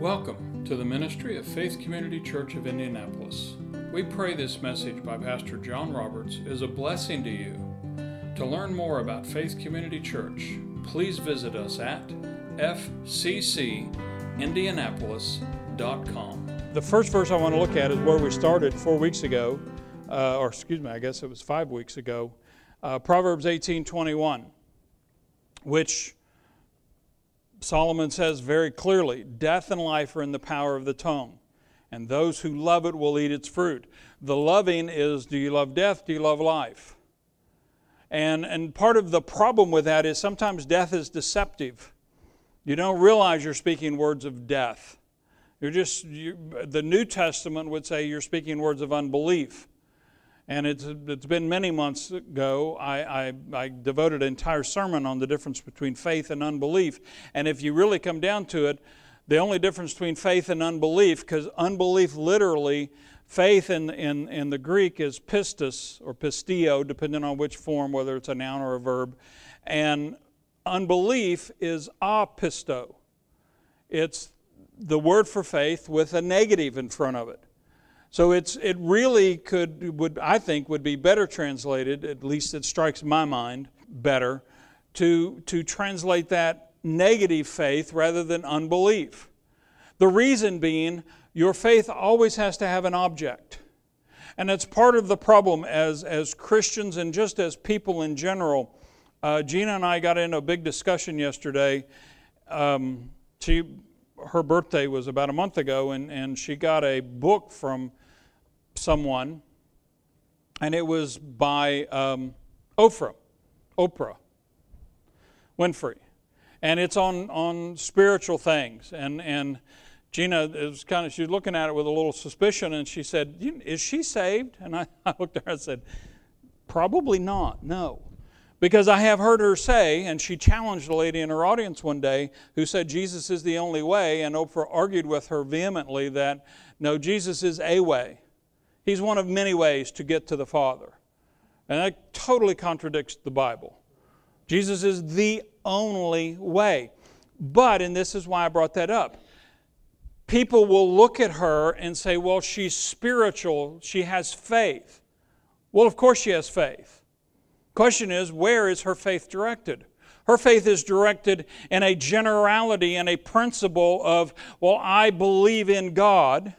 Welcome to the ministry of Faith Community Church of Indianapolis. We pray this message by Pastor John Roberts is a blessing to you. To learn more about Faith Community Church, please visit us at fccindianapolis.com. The first verse I want to look at is where we started four weeks ago, uh, or excuse me, I guess it was five weeks ago, uh, Proverbs 18:21, which Solomon says very clearly death and life are in the power of the tongue, and those who love it will eat its fruit. The loving is do you love death? Do you love life? And, and part of the problem with that is sometimes death is deceptive. You don't realize you're speaking words of death. You're just, you, the New Testament would say you're speaking words of unbelief. And it's, it's been many months ago, I, I, I, devoted an entire sermon on the difference between faith and unbelief. And if you really come down to it, the only difference between faith and unbelief, because unbelief literally, faith in, in, in the Greek is pistis or pistio, depending on which form, whether it's a noun or a verb. And unbelief is apisto. It's the word for faith with a negative in front of it. So it's it really could would I think would be better translated, at least it strikes my mind better, to to translate that negative faith rather than unbelief. The reason being your faith always has to have an object. And it's part of the problem as, as Christians and just as people in general. Uh, Gina and I got in a big discussion yesterday. Um, she, her birthday was about a month ago, and, and she got a book from someone, and it was by um, Oprah, Oprah Winfrey, and it's on on spiritual things. And and Gina is kind of she's looking at it with a little suspicion, and she said, "Is she saved?" And I, I looked at her and said, "Probably not. No." Because I have heard her say, and she challenged a lady in her audience one day who said Jesus is the only way, and Oprah argued with her vehemently that no, Jesus is a way. He's one of many ways to get to the Father. And that totally contradicts the Bible. Jesus is the only way. But, and this is why I brought that up, people will look at her and say, well, she's spiritual, she has faith. Well, of course she has faith. Question is, where is her faith directed? Her faith is directed in a generality and a principle of, well, I believe in God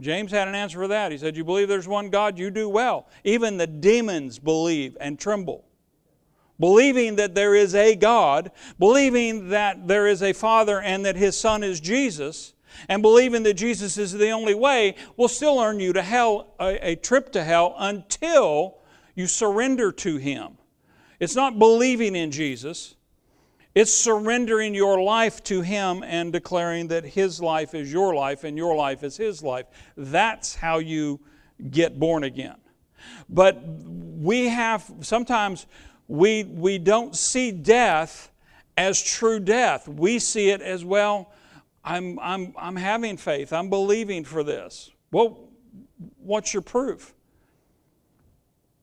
James had an answer for that. He said, You believe there's one God? You do well. Even the demons believe and tremble. Believing that there is a God, believing that there is a Father and that His Son is Jesus, and believing that Jesus is the only way will still earn you to hell, a, a trip to hell until you surrender to Him. It's not believing in Jesus, it's surrendering your life to Him and declaring that His life is your life and your life is His life. That's how you get born again. But we have, sometimes we, we don't see death as true death. We see it as, well, I'm, I'm, I'm having faith, I'm believing for this. Well, what's your proof?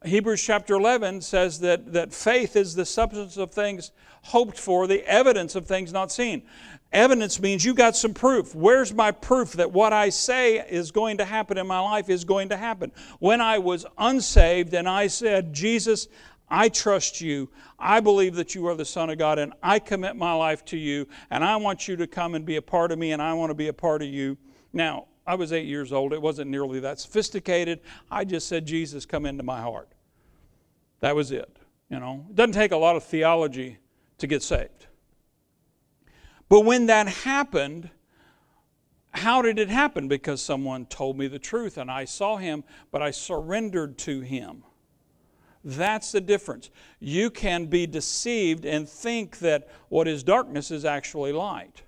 Hebrews chapter 11 says that, that faith is the substance of things hoped for, the evidence of things not seen. Evidence means you got some proof. Where's my proof that what I say is going to happen in my life is going to happen? When I was unsaved and I said, Jesus, I trust you. I believe that you are the Son of God, and I commit my life to you, and I want you to come and be a part of me, and I want to be a part of you. Now, I was eight years old. It wasn't nearly that sophisticated. I just said, Jesus, come into my heart. That was it. You know, it doesn't take a lot of theology to get saved. But when that happened, how did it happen? Because someone told me the truth and I saw him, but I surrendered to him. That's the difference. You can be deceived and think that what is darkness is actually light.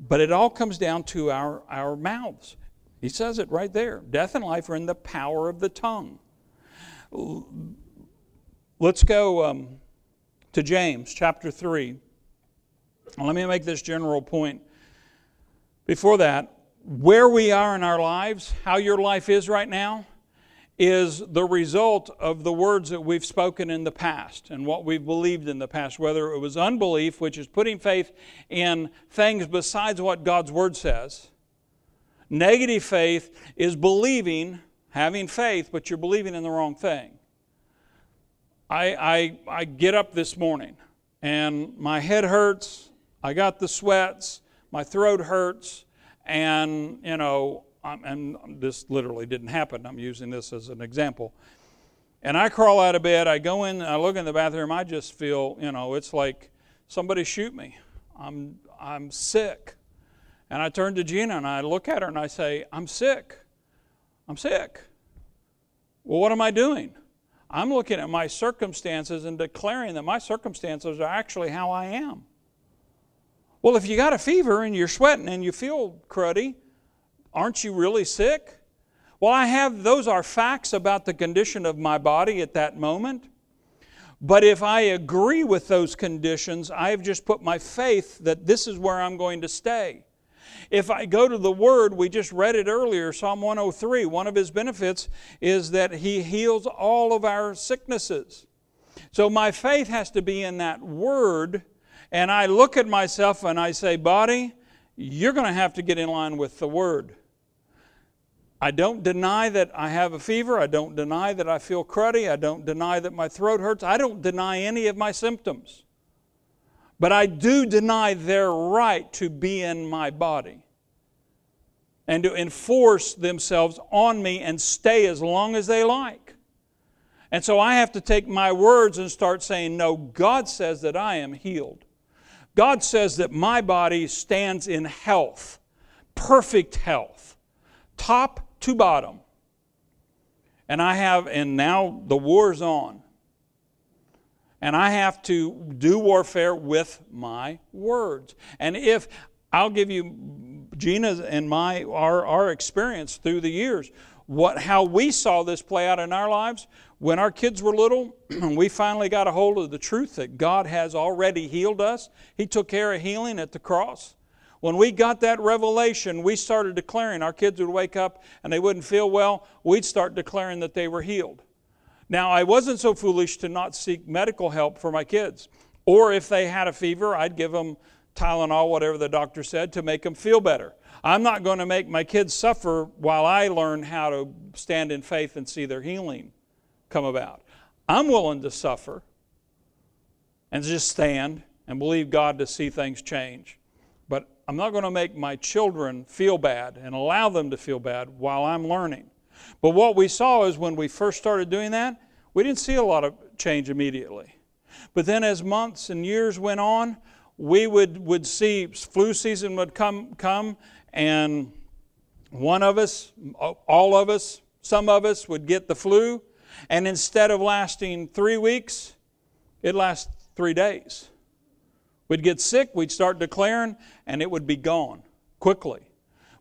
But it all comes down to our, our mouths. He says it right there. Death and life are in the power of the tongue. Let's go um, to James chapter 3. Let me make this general point. Before that, where we are in our lives, how your life is right now, is the result of the words that we've spoken in the past and what we've believed in the past, whether it was unbelief, which is putting faith in things besides what God's Word says. Negative faith is believing, having faith, but you're believing in the wrong thing. I, I, I get up this morning and my head hurts, I got the sweats, my throat hurts, and, you know, I'm, and this literally didn't happen. I'm using this as an example. And I crawl out of bed, I go in, I look in the bathroom, I just feel, you know, it's like somebody shoot me. I'm, I'm sick. And I turn to Gina and I look at her and I say, I'm sick. I'm sick. Well, what am I doing? I'm looking at my circumstances and declaring that my circumstances are actually how I am. Well, if you got a fever and you're sweating and you feel cruddy, Aren't you really sick? Well, I have, those are facts about the condition of my body at that moment. But if I agree with those conditions, I've just put my faith that this is where I'm going to stay. If I go to the Word, we just read it earlier, Psalm 103, one of His benefits is that He heals all of our sicknesses. So my faith has to be in that Word, and I look at myself and I say, Body, you're going to have to get in line with the Word. I don't deny that I have a fever. I don't deny that I feel cruddy. I don't deny that my throat hurts. I don't deny any of my symptoms. But I do deny their right to be in my body and to enforce themselves on me and stay as long as they like. And so I have to take my words and start saying, No, God says that I am healed. God says that my body stands in health, perfect health, top to bottom. And I have, and now the war's on. And I have to do warfare with my words. And if I'll give you Gina's and my our, our experience through the years, what how we saw this play out in our lives when our kids were little, we finally got a hold of the truth that God has already healed us. He took care of healing at the cross. When we got that revelation, we started declaring. Our kids would wake up and they wouldn't feel well. We'd start declaring that they were healed. Now, I wasn't so foolish to not seek medical help for my kids. Or if they had a fever, I'd give them Tylenol, whatever the doctor said, to make them feel better. I'm not going to make my kids suffer while I learn how to stand in faith and see their healing come about. I'm willing to suffer and just stand and believe God to see things change. But I'm not going to make my children feel bad and allow them to feel bad while I'm learning. But what we saw is when we first started doing that, we didn't see a lot of change immediately. But then as months and years went on, we would, would see flu season would come, come and one of us, all of us, some of us would get the flu, and instead of lasting three weeks, it lasts three days. We'd get sick, we'd start declaring, and it would be gone quickly.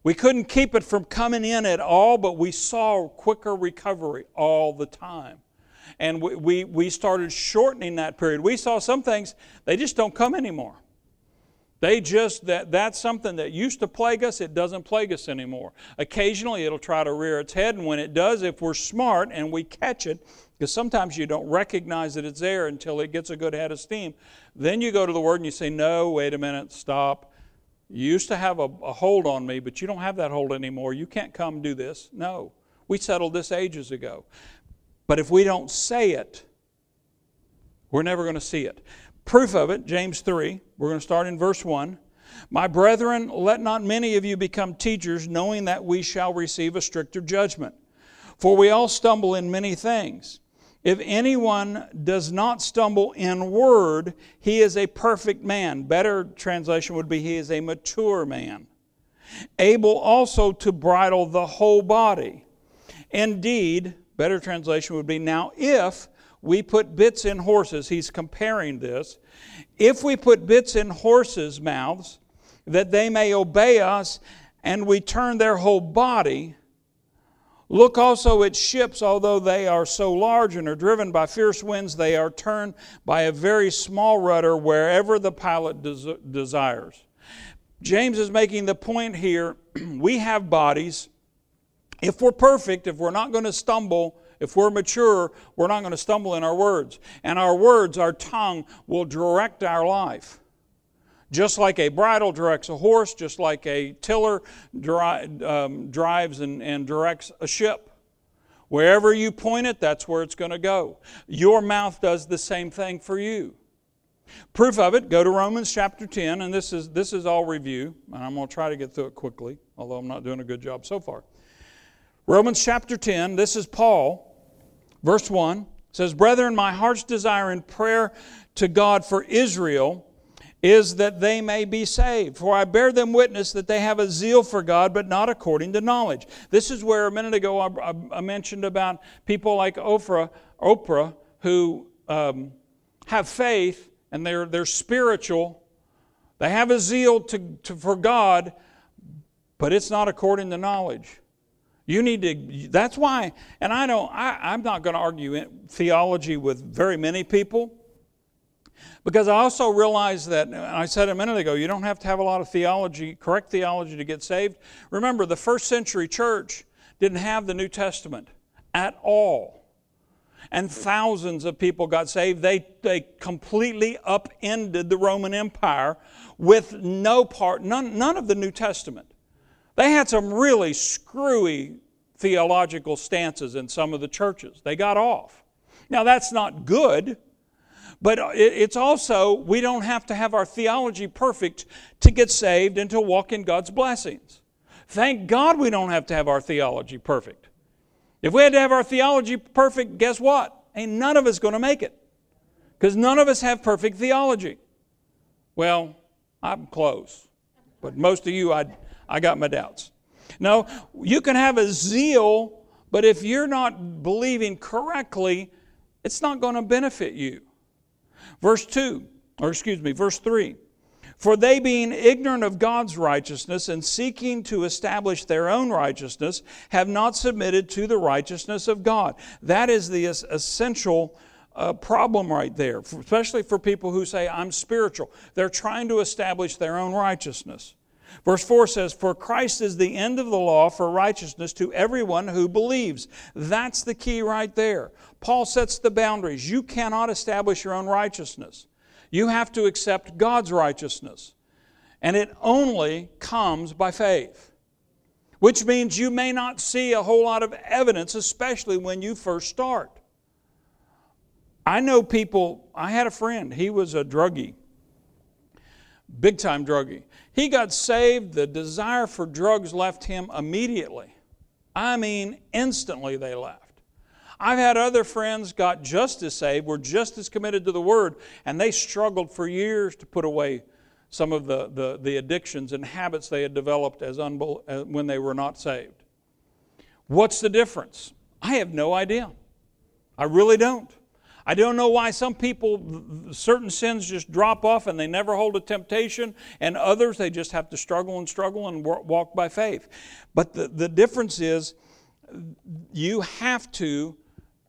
We couldn't keep it from coming in at all, but we saw quicker recovery all the time. And we, we, we started shortening that period. We saw some things, they just don't come anymore. They just, that, that's something that used to plague us, it doesn't plague us anymore. Occasionally it'll try to rear its head, and when it does, if we're smart and we catch it, because sometimes you don't recognize that it's there until it gets a good head of steam. Then you go to the Word and you say, No, wait a minute, stop. You used to have a, a hold on me, but you don't have that hold anymore. You can't come do this. No. We settled this ages ago. But if we don't say it, we're never going to see it. Proof of it, James 3, we're going to start in verse 1. My brethren, let not many of you become teachers, knowing that we shall receive a stricter judgment. For we all stumble in many things. If anyone does not stumble in word, he is a perfect man. Better translation would be he is a mature man, able also to bridle the whole body. Indeed, better translation would be now if we put bits in horses, he's comparing this. If we put bits in horses' mouths, that they may obey us, and we turn their whole body, Look also at ships, although they are so large and are driven by fierce winds, they are turned by a very small rudder wherever the pilot des- desires. James is making the point here we have bodies. If we're perfect, if we're not going to stumble If we're mature, we're not going to stumble in our words. And our words, our tongue, will direct our life. Just like a bridle directs a horse, just like a tiller dri- um, drives and, and directs a ship. Wherever you point it, that's where it's going to go. Your mouth does the same thing for you. Proof of it, go to Romans chapter 10, and this is, this is all review, and I'm going to try to get through it quickly, although I'm not doing a good job so far. Romans chapter 10, this is Paul, verse 1 says, Brethren, my heart's desire in prayer to God for Israel is that they may be saved. For I bear them witness that they have a zeal for God, but not according to knowledge. This is where a minute ago I, I mentioned about people like Oprah, Oprah who um, have faith and they're, they're spiritual. They have a zeal to, to, for God, but it's not according to knowledge. You need to, that's why, and I don't, I, I'm not going to argue theology with very many people. Because I also realize that, I said a minute ago, you don't have to have a lot of theology, correct theology, to get saved. Remember, the first century church didn't have the New Testament at all. And thousands of people got saved. They, they completely upended the Roman Empire with no part, none, none of the New Testament. They had some really screwy theological stances in some of the churches. They got off. Now, that's not good but it's also, we don't have to have our theology perfect to get saved and to walk in God's blessings. Thank God we don't have to have our theology perfect. If we had to have our theology perfect, guess what? Ain't none of us going to make it. Because none of us have perfect theology. Well, I'm close. But most of you, I, I got my doubts. No, you can have a zeal, but if you're not believing correctly, it's not going to benefit you. Verse 2, or excuse me, verse 3. For they, being ignorant of God's righteousness and seeking to establish their own righteousness, have not submitted to the righteousness of God. That is the essential uh, problem right there, especially for people who say, I'm spiritual. They're trying to establish their own righteousness. Verse 4 says, For Christ is the end of the law for righteousness to everyone who believes. That's the key right there. Paul sets the boundaries. You cannot establish your own righteousness, you have to accept God's righteousness. And it only comes by faith, which means you may not see a whole lot of evidence, especially when you first start. I know people, I had a friend, he was a druggie, big time druggie. He got saved, the desire for drugs left him immediately. I mean, instantly they left. I've had other friends got just as saved, were just as committed to the Word, and they struggled for years to put away some of the, the, the addictions and habits they had developed as unbel- when they were not saved. What's the difference? I have no idea. I really don't. I don't know why some people, certain sins just drop off and they never hold a temptation, and others they just have to struggle and struggle and walk by faith. But the, the difference is you have to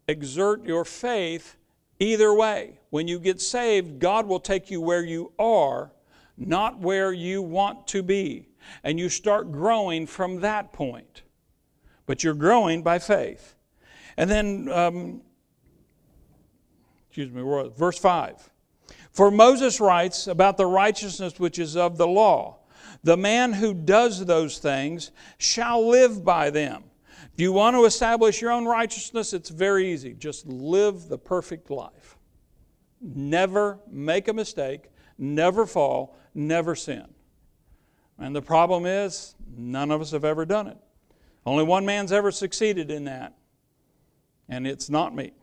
exert your faith either way. When you get saved, God will take you where you are, not where you want to be. And you start growing from that point. But you're growing by faith. And then, um, excuse me, verse 5. For Moses writes about the righteousness which is of the law. The man who does those things shall live by them. If you want to establish your own righteousness, it's very easy. Just live the perfect life. Never make a mistake, never fall, never sin. And the problem is, none of us have ever done it. Only one man's ever succeeded in that, and it's not me.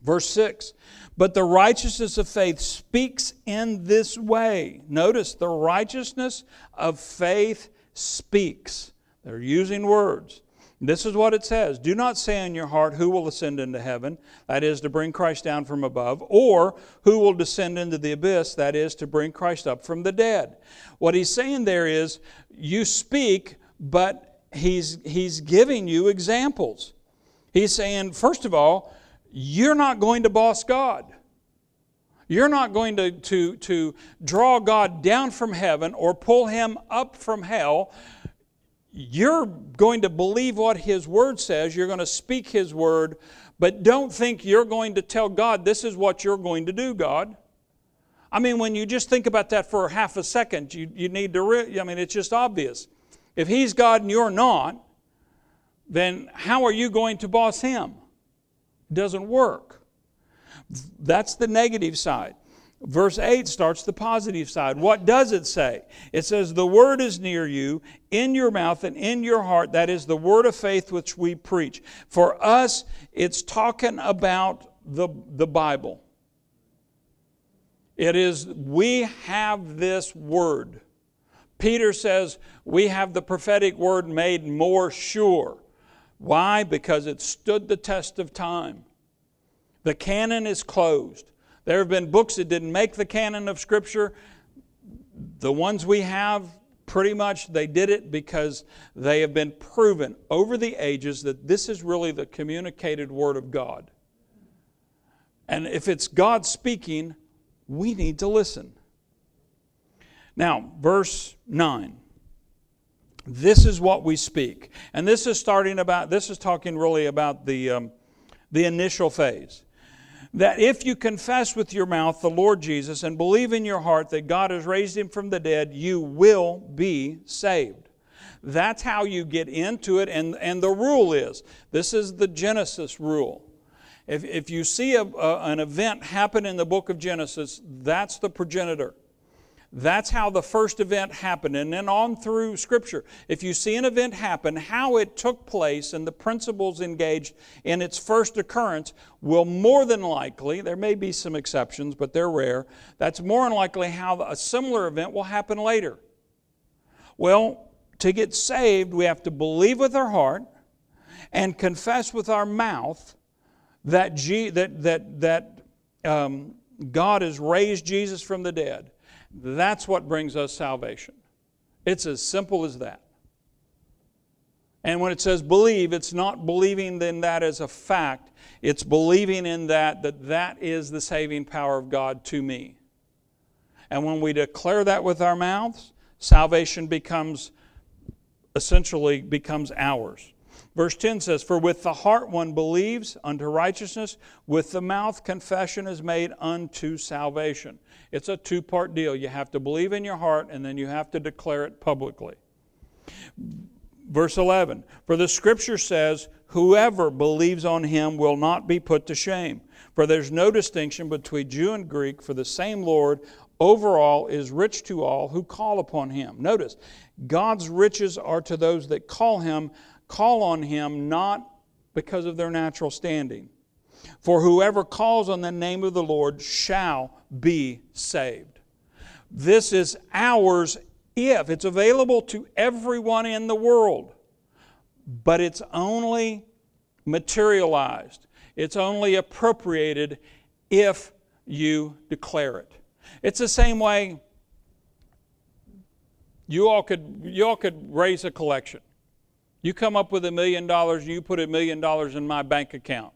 Verse 6 But the righteousness of faith speaks in this way. Notice the righteousness of faith speaks. They're using words. This is what it says Do not say in your heart, Who will ascend into heaven? That is, to bring Christ down from above. Or, Who will descend into the abyss? That is, to bring Christ up from the dead. What he's saying there is, You speak, but he's, he's giving you examples. He's saying, first of all, you're not going to boss God. You're not going to, to, to draw God down from heaven or pull him up from hell you're going to believe what His Word says, you're going to speak His Word, but don't think you're going to tell God, this is what you're going to do, God. I mean, when you just think about that for half a second, you, you need to, re- I mean, it's just obvious. If He's God and you're not, then how are you going to boss Him? It doesn't work. That's the negative side. Verse 8 starts the positive side. What does it say? It says, The word is near you, in your mouth and in your heart. That is the word of faith which we preach. For us, it's talking about the, the Bible. It is, we have this word. Peter says, We have the prophetic word made more sure. Why? Because it stood the test of time. The canon is closed. There have been books that didn't make the canon of Scripture. The ones we have, pretty much they did it because they have been proven over the ages that this is really the communicated Word of God. And if it's God speaking, we need to listen. Now, verse 9. This is what we speak. And this is starting about, this is talking really about the, um, the initial phase that if you confess with your mouth the Lord Jesus and believe in your heart that God has raised him from the dead, you will be saved. That's how you get into it. And, and the rule is this is the Genesis rule. If, if you see a, a, an event happen in the book of Genesis, that's the progenitor. That's how the first event happened. And then on through Scripture, if you see an event happen, how it took place and the principles engaged in its first occurrence will more than likely, there may be some exceptions, but they're rare, that's more than likely how a similar event will happen later. Well, to get saved, we have to believe with our heart and confess with our mouth that, G, that, that, that um, God has raised Jesus from the dead. That's what brings us salvation. It's as simple as that. And when it says believe, it's not believing in that as a fact. It's believing in that that that is the saving power of God to me. And when we declare that with our mouths, salvation becomes essentially becomes ours. Verse 10 says, For with the heart one believes unto righteousness, with the mouth confession is made unto salvation. It's a two part deal. You have to believe in your heart, and then you have to declare it publicly. Verse 11 For the scripture says, Whoever believes on him will not be put to shame. For there's no distinction between Jew and Greek, for the same Lord over all is rich to all who call upon him. Notice, God's riches are to those that call him, call on him not because of their natural standing. For whoever calls on the name of the Lord shall be saved. This is ours if it's available to everyone in the world, but it's only materialized, it's only appropriated if you declare it. It's the same way you all could you all could raise a collection. You come up with a million dollars and you put a million dollars in my bank account.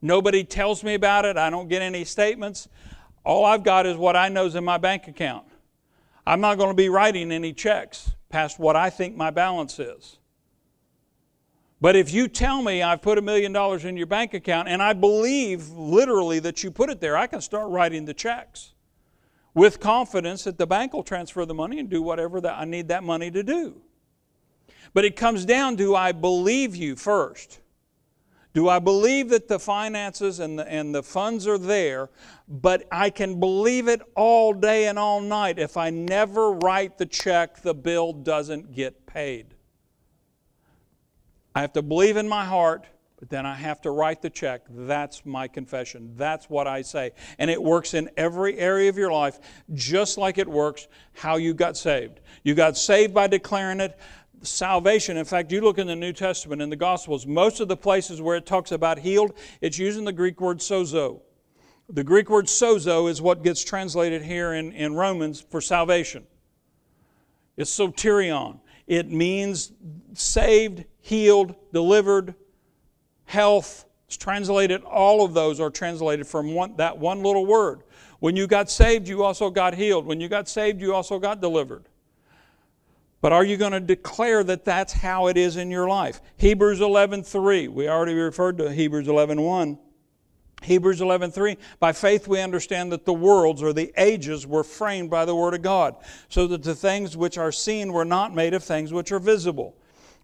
Nobody tells me about it. I don't get any statements. All I've got is what I know is in my bank account. I'm not going to be writing any checks past what I think my balance is. But if you tell me I've put a million dollars in your bank account and I believe literally that you put it there, I can start writing the checks with confidence that the bank will transfer the money and do whatever that I need that money to do. But it comes down to I believe you first. Do I believe that the finances and the, and the funds are there, but I can believe it all day and all night. If I never write the check, the bill doesn't get paid. I have to believe in my heart, but then I have to write the check. That's my confession. That's what I say. And it works in every area of your life, just like it works how you got saved. You got saved by declaring it salvation. In fact, you look in the New Testament, in the Gospels, most of the places where it talks about healed, it's using the Greek word sozo. The Greek word sozo is what gets translated here in, in Romans for salvation. It's soterion. It means saved, healed, delivered, health. It's translated, all of those are translated from one, that one little word. When you got saved, you also got healed. When you got saved, you also got delivered. But are you going to declare that that's how it is in your life? Hebrews 11:3. We already referred to Hebrews 11:1. Hebrews 11:3 By faith we understand that the worlds or the ages were framed by the word of God, so that the things which are seen were not made of things which are visible.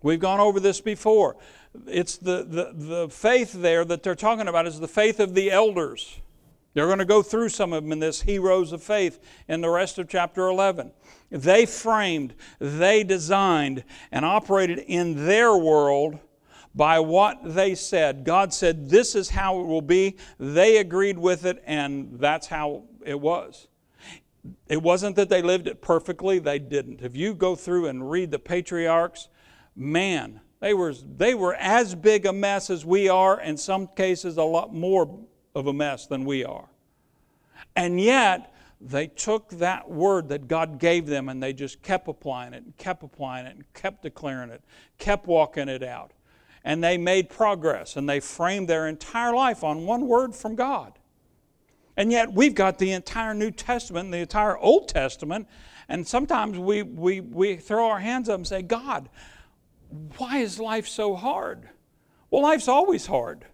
We've gone over this before. It's the, the, the faith there that they're talking about is the faith of the elders. They're going to go through some of them in this heroes of faith in the rest of chapter 11. They framed, they designed, and operated in their world by what they said. God said, This is how it will be. They agreed with it, and that's how it was. It wasn't that they lived it perfectly, they didn't. If you go through and read the patriarchs, man, they were, they were as big a mess as we are, in some cases, a lot more of a mess than we are. And yet, they took that word that God gave them and they just kept applying it and kept applying it and kept declaring it, kept walking it out and they made progress and they framed their entire life on one word from God. And yet we've got the entire New Testament, the entire Old Testament, and sometimes we, we, we throw our hands up and say, God, why is life so hard? Well, life's always hard.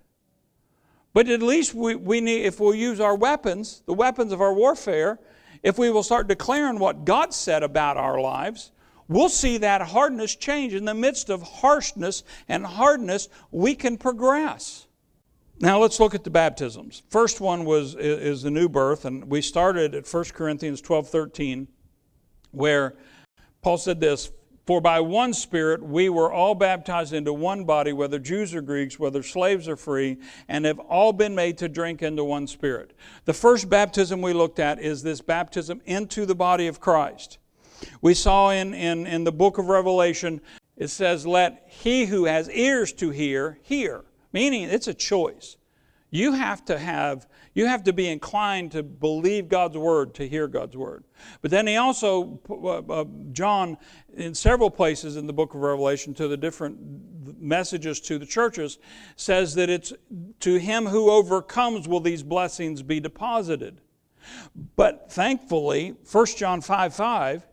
But at least we, we need, if we'll use our weapons, the weapons of our warfare, if we will start declaring what God said about our lives, we'll see that hardness change. In the midst of harshness and hardness, we can progress. Now let's look at the baptisms. First one was is the new birth, and we started at 1 Corinthians 12, 13, where Paul said this For by one Spirit we were all baptized into one body, whether Jews or Greeks, whether slaves or free, and have all been made to drink into one Spirit. The first baptism we looked at is this baptism into the body of Christ. We saw in, in, in the book of Revelation, it says, Let he who has ears to hear, hear. Meaning it's a choice. You have to have, you have to be inclined to believe God's word, to hear God's word. But then he also, uh, uh, John, in several places in the book of Revelation, to the different messages to the churches, says that it's to him who overcomes will these blessings be deposited. But thankfully, 1 John 5 5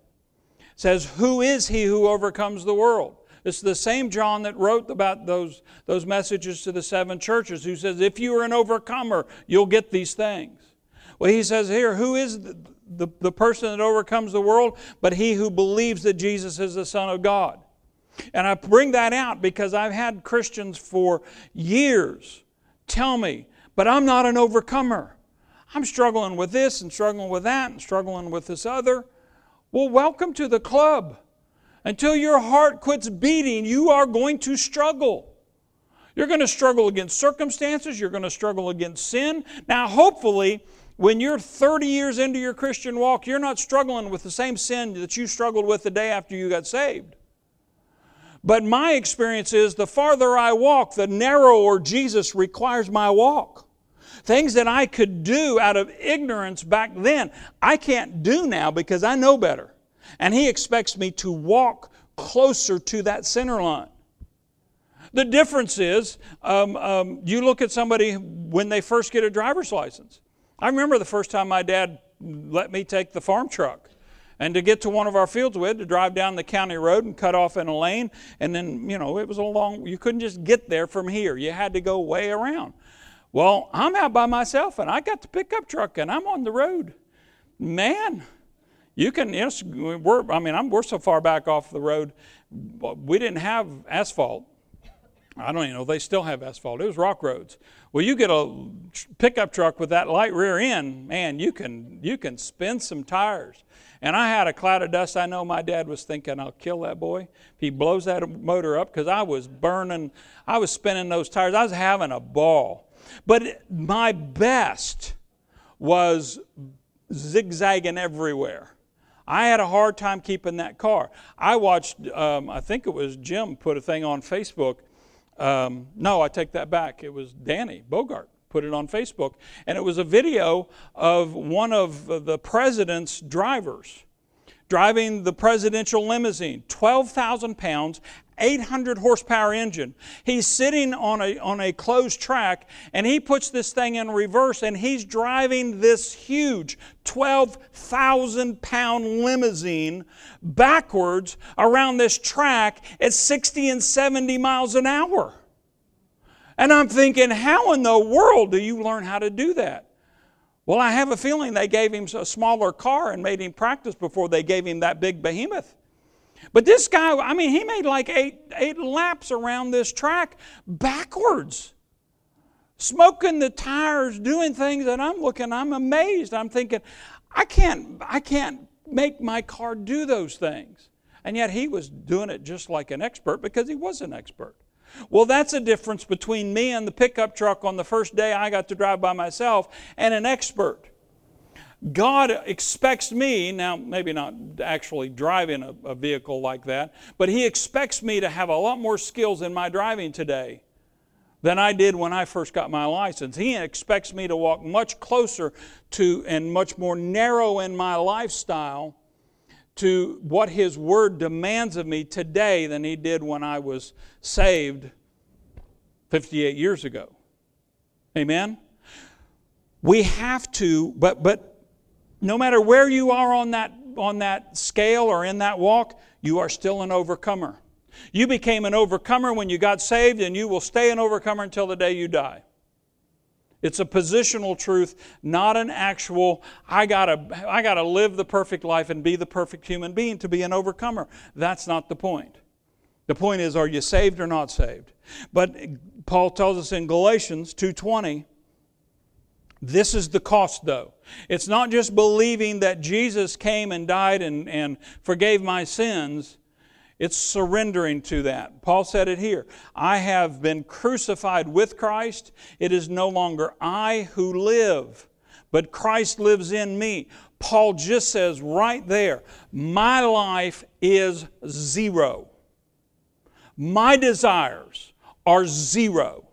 says, Who is he who overcomes the world? It's the same John that wrote about those, those messages to the seven churches, who says, If you are an overcomer, you'll get these things. Well, he says here, Who is the, the, the person that overcomes the world? But he who believes that Jesus is the Son of God. And I bring that out because I've had Christians for years tell me, But I'm not an overcomer. I'm struggling with this and struggling with that and struggling with this other. Well, welcome to the club. Until your heart quits beating, you are going to struggle. You're going to struggle against circumstances, you're going to struggle against sin. Now, hopefully, when you're 30 years into your Christian walk, you're not struggling with the same sin that you struggled with the day after you got saved. But my experience is the farther I walk, the narrower Jesus requires my walk. Things that I could do out of ignorance back then, I can't do now because I know better. And He expects me to walk closer to that center line. The difference is, um, um, you look at somebody when they first get a driver's license. I remember the first time my dad let me take the farm truck. And to get to one of our fields, we had to drive down the county road and cut off in a lane. And then, you know, it was a long, you couldn't just get there from here. You had to go way around. Well, I'm out by myself and I got the pickup truck and I'm on the road. Man, you can, we're, I mean, I'm, we're so far back off the road, we didn't have asphalt. I don't even know, they still have asphalt. It was rock roads. Well, you get a pickup truck with that light rear end, man, you can, you can spin some tires. And I had a cloud of dust. I know my dad was thinking, I'll kill that boy. If he blows that motor up, because I was burning, I was spinning those tires. I was having a ball. But my best was zigzagging everywhere. I had a hard time keeping that car. I watched, um, I think it was Jim put a thing on Facebook. Um, no, I take that back. It was Danny Bogart put it on Facebook. And it was a video of one of the president's drivers driving the presidential limousine, 12,000 pounds, 800 horsepower engine. He's sitting on a, on a closed track and he puts this thing in reverse and he's driving this huge 12,000 pound limousine backwards around this track at 60 and 70 miles an hour. And I'm thinking, how in the world do you learn how to do that? Well, I have a feeling they gave him a smaller car and made him practice before they gave him that big behemoth. But this guy, I mean, he made like eight, eight laps around this track backwards, smoking the tires, doing things that I'm looking, I'm amazed. I'm thinking, I can't, I can't make my car do those things. And yet he was doing it just like an expert because he was an expert. Well, that's a difference between me and the pickup truck on the first day I got to drive by myself and an expert. God expects me, now maybe not actually driving a, a, vehicle like that, but He expects me to have a lot more skills in my driving today than I did when I first got my license. He expects me to walk much closer to and much more narrow in my lifestyle to what His Word demands of me today than He did when I was saved 58 years ago. Amen? We have to, but, but no matter where you are on that, on that scale or in that walk, you are still an overcomer. You became an overcomer when you got saved, and you will stay an overcomer until the day you die. It's a positional truth, not an actual, I gotta, I gotta live the perfect life and be the perfect human being to be an overcomer. That's not the point. The point is, are you saved or not saved? But Paul tells us in Galatians 2.20, this is the cost, though. It's not just believing that Jesus came and died and, and forgave my sins, it's surrendering to that. Paul said it here I have been crucified with Christ. It is no longer I who live, but Christ lives in me. Paul just says right there, my life is zero. My desires are zero.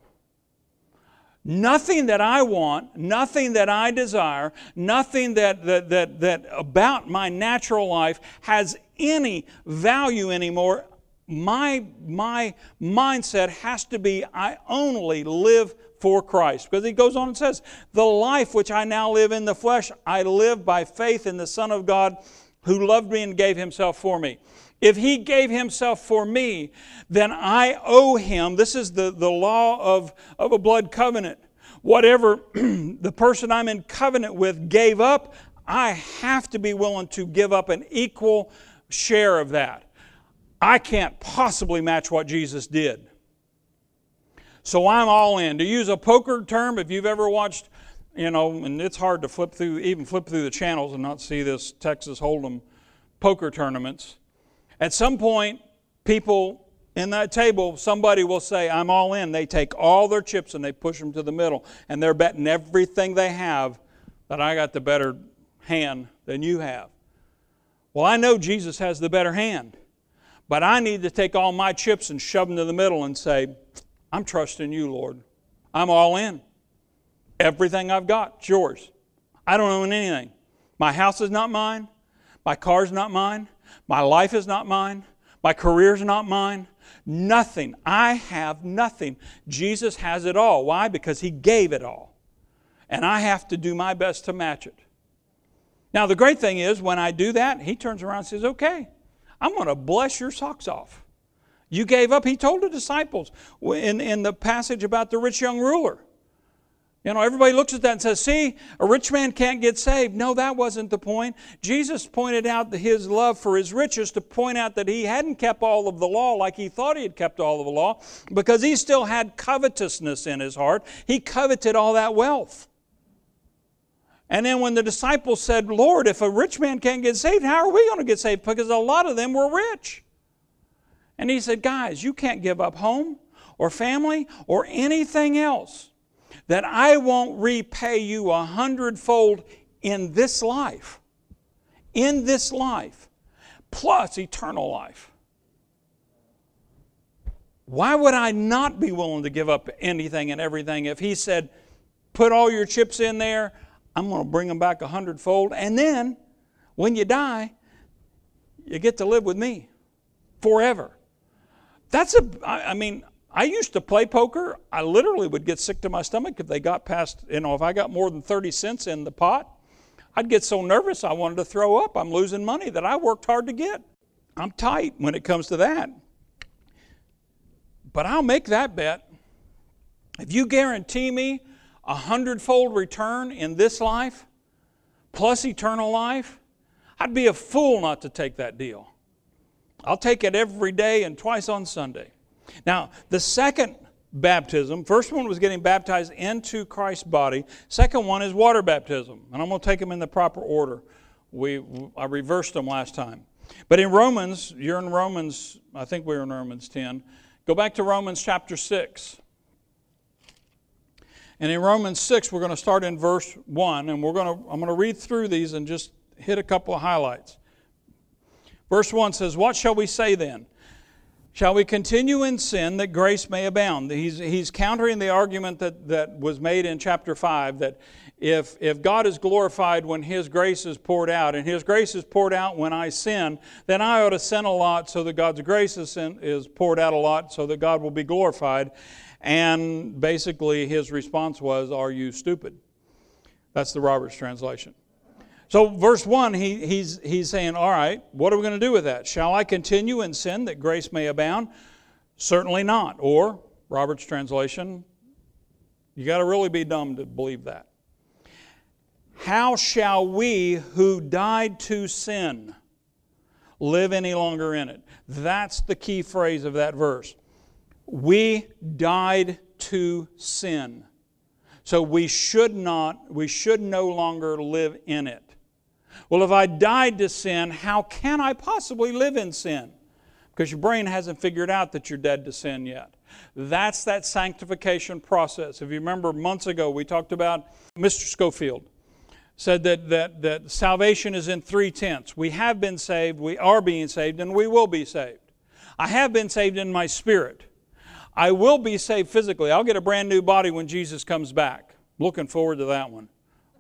Nothing that I want, nothing that I desire, nothing that, that, that, that about my natural life has any value anymore. My, my mindset has to be I only live for Christ. Because he goes on and says, The life which I now live in the flesh, I live by faith in the Son of God who loved me and gave himself for me. If he gave himself for me, then I owe him. This is the, the law of, of a blood covenant. Whatever the person I'm in covenant with gave up, I have to be willing to give up an equal share of that. I can't possibly match what Jesus did. So I'm all in. To use a poker term, if you've ever watched, you know, and it's hard to flip through, even flip through the channels and not see this Texas Hold'em poker tournaments. At some point, people in that table, somebody will say, I'm all in. They take all their chips and they push them to the middle, and they're betting everything they have that I got the better hand than you have. Well, I know Jesus has the better hand, but I need to take all my chips and shove them to the middle and say, I'm trusting you, Lord. I'm all in. Everything I've got, it's yours. I don't own anything. My house is not mine. My car's not mine. My life is not mine. My career is not mine. Nothing. I have nothing. Jesus has it all. Why? Because He gave it all. And I have to do my best to match it. Now, the great thing is, when I do that, He turns around and says, Okay, I'm going to bless your socks off. You gave up. He told the disciples in, in the passage about the rich young ruler. You know, everybody looks at that and says, see, a rich man can't get saved. No, that wasn't the point. Jesus pointed out his love for his riches to point out that he hadn't kept all of the law like he thought he had kept all of the law because he still had covetousness in his heart. He coveted all that wealth. And then when the disciples said, Lord, if a rich man can't get saved, how are we going to get saved? Because a lot of them were rich. And he said, guys, you can't give up home or family or anything else that I won't repay you a hundredfold in this life, in this life, plus eternal life. Why would I not be willing to give up anything and everything if He said, put all your chips in there, I'm going to bring them back a hundredfold, and then when you die, you get to live with me forever. That's a, I mean, I used to play poker. I literally would get sick to my stomach if they got past, you know, if I got more than 30 cents in the pot. I'd get so nervous I wanted to throw up. I'm losing money that I worked hard to get. I'm tight when it comes to that. But I'll make that bet. If you guarantee me a hundredfold return in this life plus eternal life, I'd be a fool not to take that deal. I'll take it every day and twice on Sunday. Now, the second baptism, first one was getting baptized into Christ's body. Second one is water baptism. And I'm going to take them in the proper order. We, I reversed them last time. But in Romans, you're in Romans, I think we we're in Romans 10. Go back to Romans chapter 6. And in Romans 6, we're going to start in verse 1, and we're going to, I'm going to read through these and just hit a couple of highlights. Verse 1 says, What shall we say then? Shall we continue in sin that grace may abound? He's, he's countering the argument that, that was made in chapter 5 that if, if God is glorified when His grace is poured out, and His grace is poured out when I sin, then I ought to sin a lot so that God's grace is, sin, is poured out a lot so that God will be glorified. And basically, his response was, Are you stupid? That's the Roberts translation. So, verse 1, he, he's, he's saying, All right, what are we going to do with that? Shall I continue in sin that grace may abound? Certainly not. Or, Robert's translation, you got to really be dumb to believe that. How shall we who died to sin live any longer in it? That's the key phrase of that verse. We died to sin. So we should not, we should no longer live in it. Well, if I died to sin, how can I possibly live in sin? Because your brain hasn't figured out that you're dead to sin yet. That's that sanctification process. If you remember months ago, we talked about Mr. Scofield said that, that, that salvation is in three tenths. We have been saved, we are being saved, and we will be saved. I have been saved in my spirit. I will be saved physically. I'll get a brand new body when Jesus comes back. Looking forward to that one.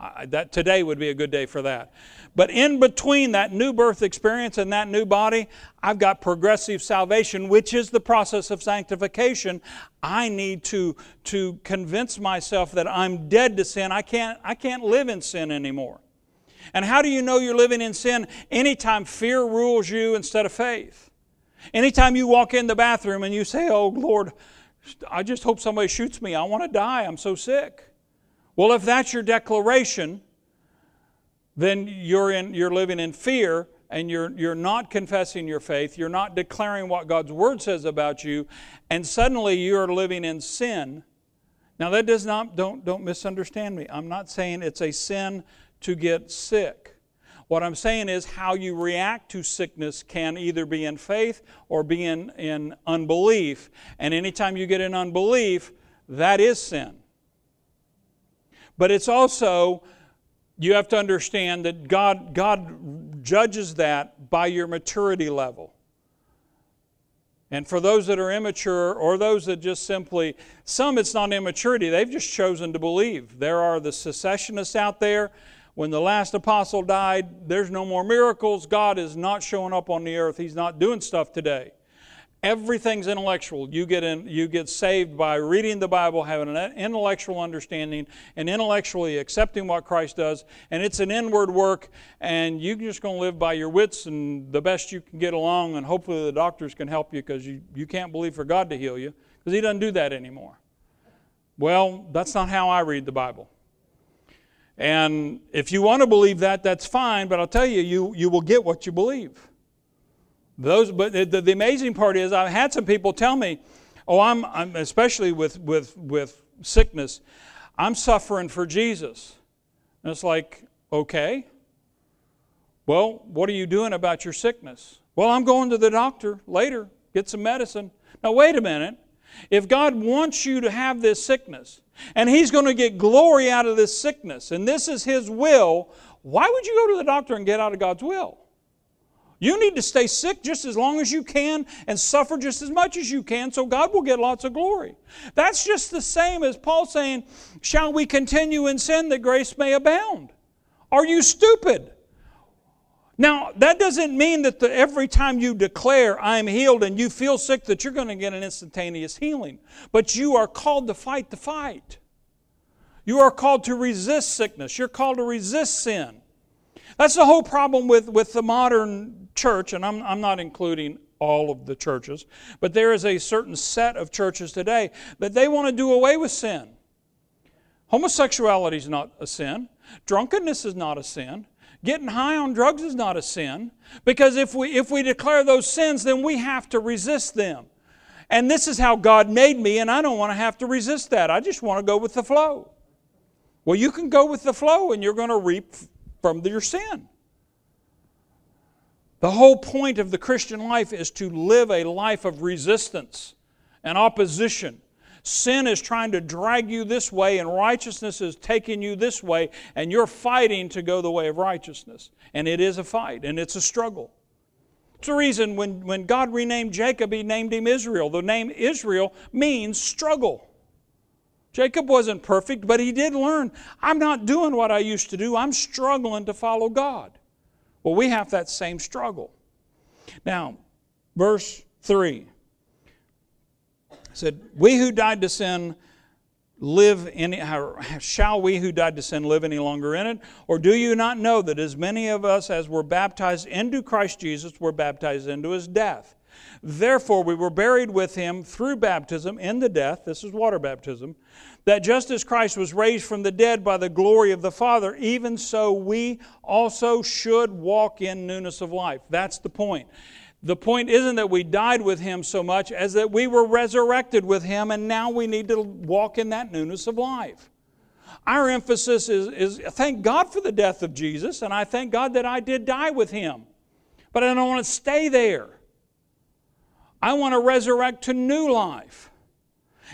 I, that today would be a good day for that. But in between that new birth experience and that new body, I've got progressive salvation, which is the process of sanctification. I need to, to convince myself that I'm dead to sin. I can't, I can't live in sin anymore. And how do you know you're living in sin? Anytime fear rules you instead of faith. Anytime you walk in the bathroom and you say, Oh, Lord, I just hope somebody shoots me. I want to die. I'm so sick. Well, if that's your declaration, then you're, in, you're living in fear and you're, you're not confessing your faith. You're not declaring what God's Word says about you. And suddenly you're living in sin. Now, that does not, don't, don't misunderstand me. I'm not saying it's a sin to get sick. What I'm saying is how you react to sickness can either be in faith or be in, in unbelief. And anytime you get in unbelief, that is sin. But it's also you have to understand that God, God judges that by your maturity level. And for those that are immature or those that just simply, some it's not immaturity, they've just chosen to believe. There are the cessationists out there. When the last apostle died, there's no more miracles. God is not showing up on the earth, He's not doing stuff today. Everything's intellectual. You get, in, you get saved by reading the Bible, having an intellectual understanding, and intellectually accepting what Christ does. And it's an inward work, and you're just going to live by your wits and the best you can get along, and hopefully the doctors can help you because you, you can't believe for God to heal you because He doesn't do that anymore. Well, that's not how I read the Bible. And if you want to believe that, that's fine, but I'll tell you, you, you will get what you believe. Those, but the, the amazing part is, I've had some people tell me, "Oh, I'm, I'm especially with with with sickness, I'm suffering for Jesus." And it's like, okay. Well, what are you doing about your sickness? Well, I'm going to the doctor later, get some medicine. Now, wait a minute. If God wants you to have this sickness, and He's going to get glory out of this sickness, and this is His will, why would you go to the doctor and get out of God's will? You need to stay sick just as long as you can and suffer just as much as you can so God will get lots of glory. That's just the same as Paul saying, Shall we continue in sin that grace may abound? Are you stupid? Now, that doesn't mean that the, every time you declare, I'm healed, and you feel sick, that you're going to get an instantaneous healing. But you are called to fight the fight. You are called to resist sickness. You're called to resist sin. That's the whole problem with, with the modern church, and I'm, I'm not including all of the churches, but there is a certain set of churches today that they want to do away with sin. Homosexuality is not a sin, drunkenness is not a sin. Getting high on drugs is not a sin because if we, if we declare those sins, then we have to resist them. And this is how God made me, and I don't want to have to resist that. I just want to go with the flow. Well, you can go with the flow and you're going to reap from your sin. The whole point of the Christian life is to live a life of resistance and opposition Sin is trying to drag you this way, and righteousness is taking you this way, and you're fighting to go the way of righteousness. And it is a fight, and it's a struggle. It's the reason when, when God renamed Jacob, he named him Israel. The name Israel means struggle. Jacob wasn't perfect, but he did learn I'm not doing what I used to do, I'm struggling to follow God. Well, we have that same struggle. Now, verse 3 said, We who died to sin live any shall we who died to sin live any longer in it or do you not know that as many of us as were baptized into Christ Jesus were baptized into his death therefore we were buried with him through baptism in the death this is water baptism that just as Christ was raised from the dead by the glory of the Father even so we also should walk in newness of life that's the point the point isn't that we died with him so much as that we were resurrected with him, and now we need to walk in that newness of life. Our emphasis is, is thank God for the death of Jesus, and I thank God that I did die with him. But I don't want to stay there. I want to resurrect to new life.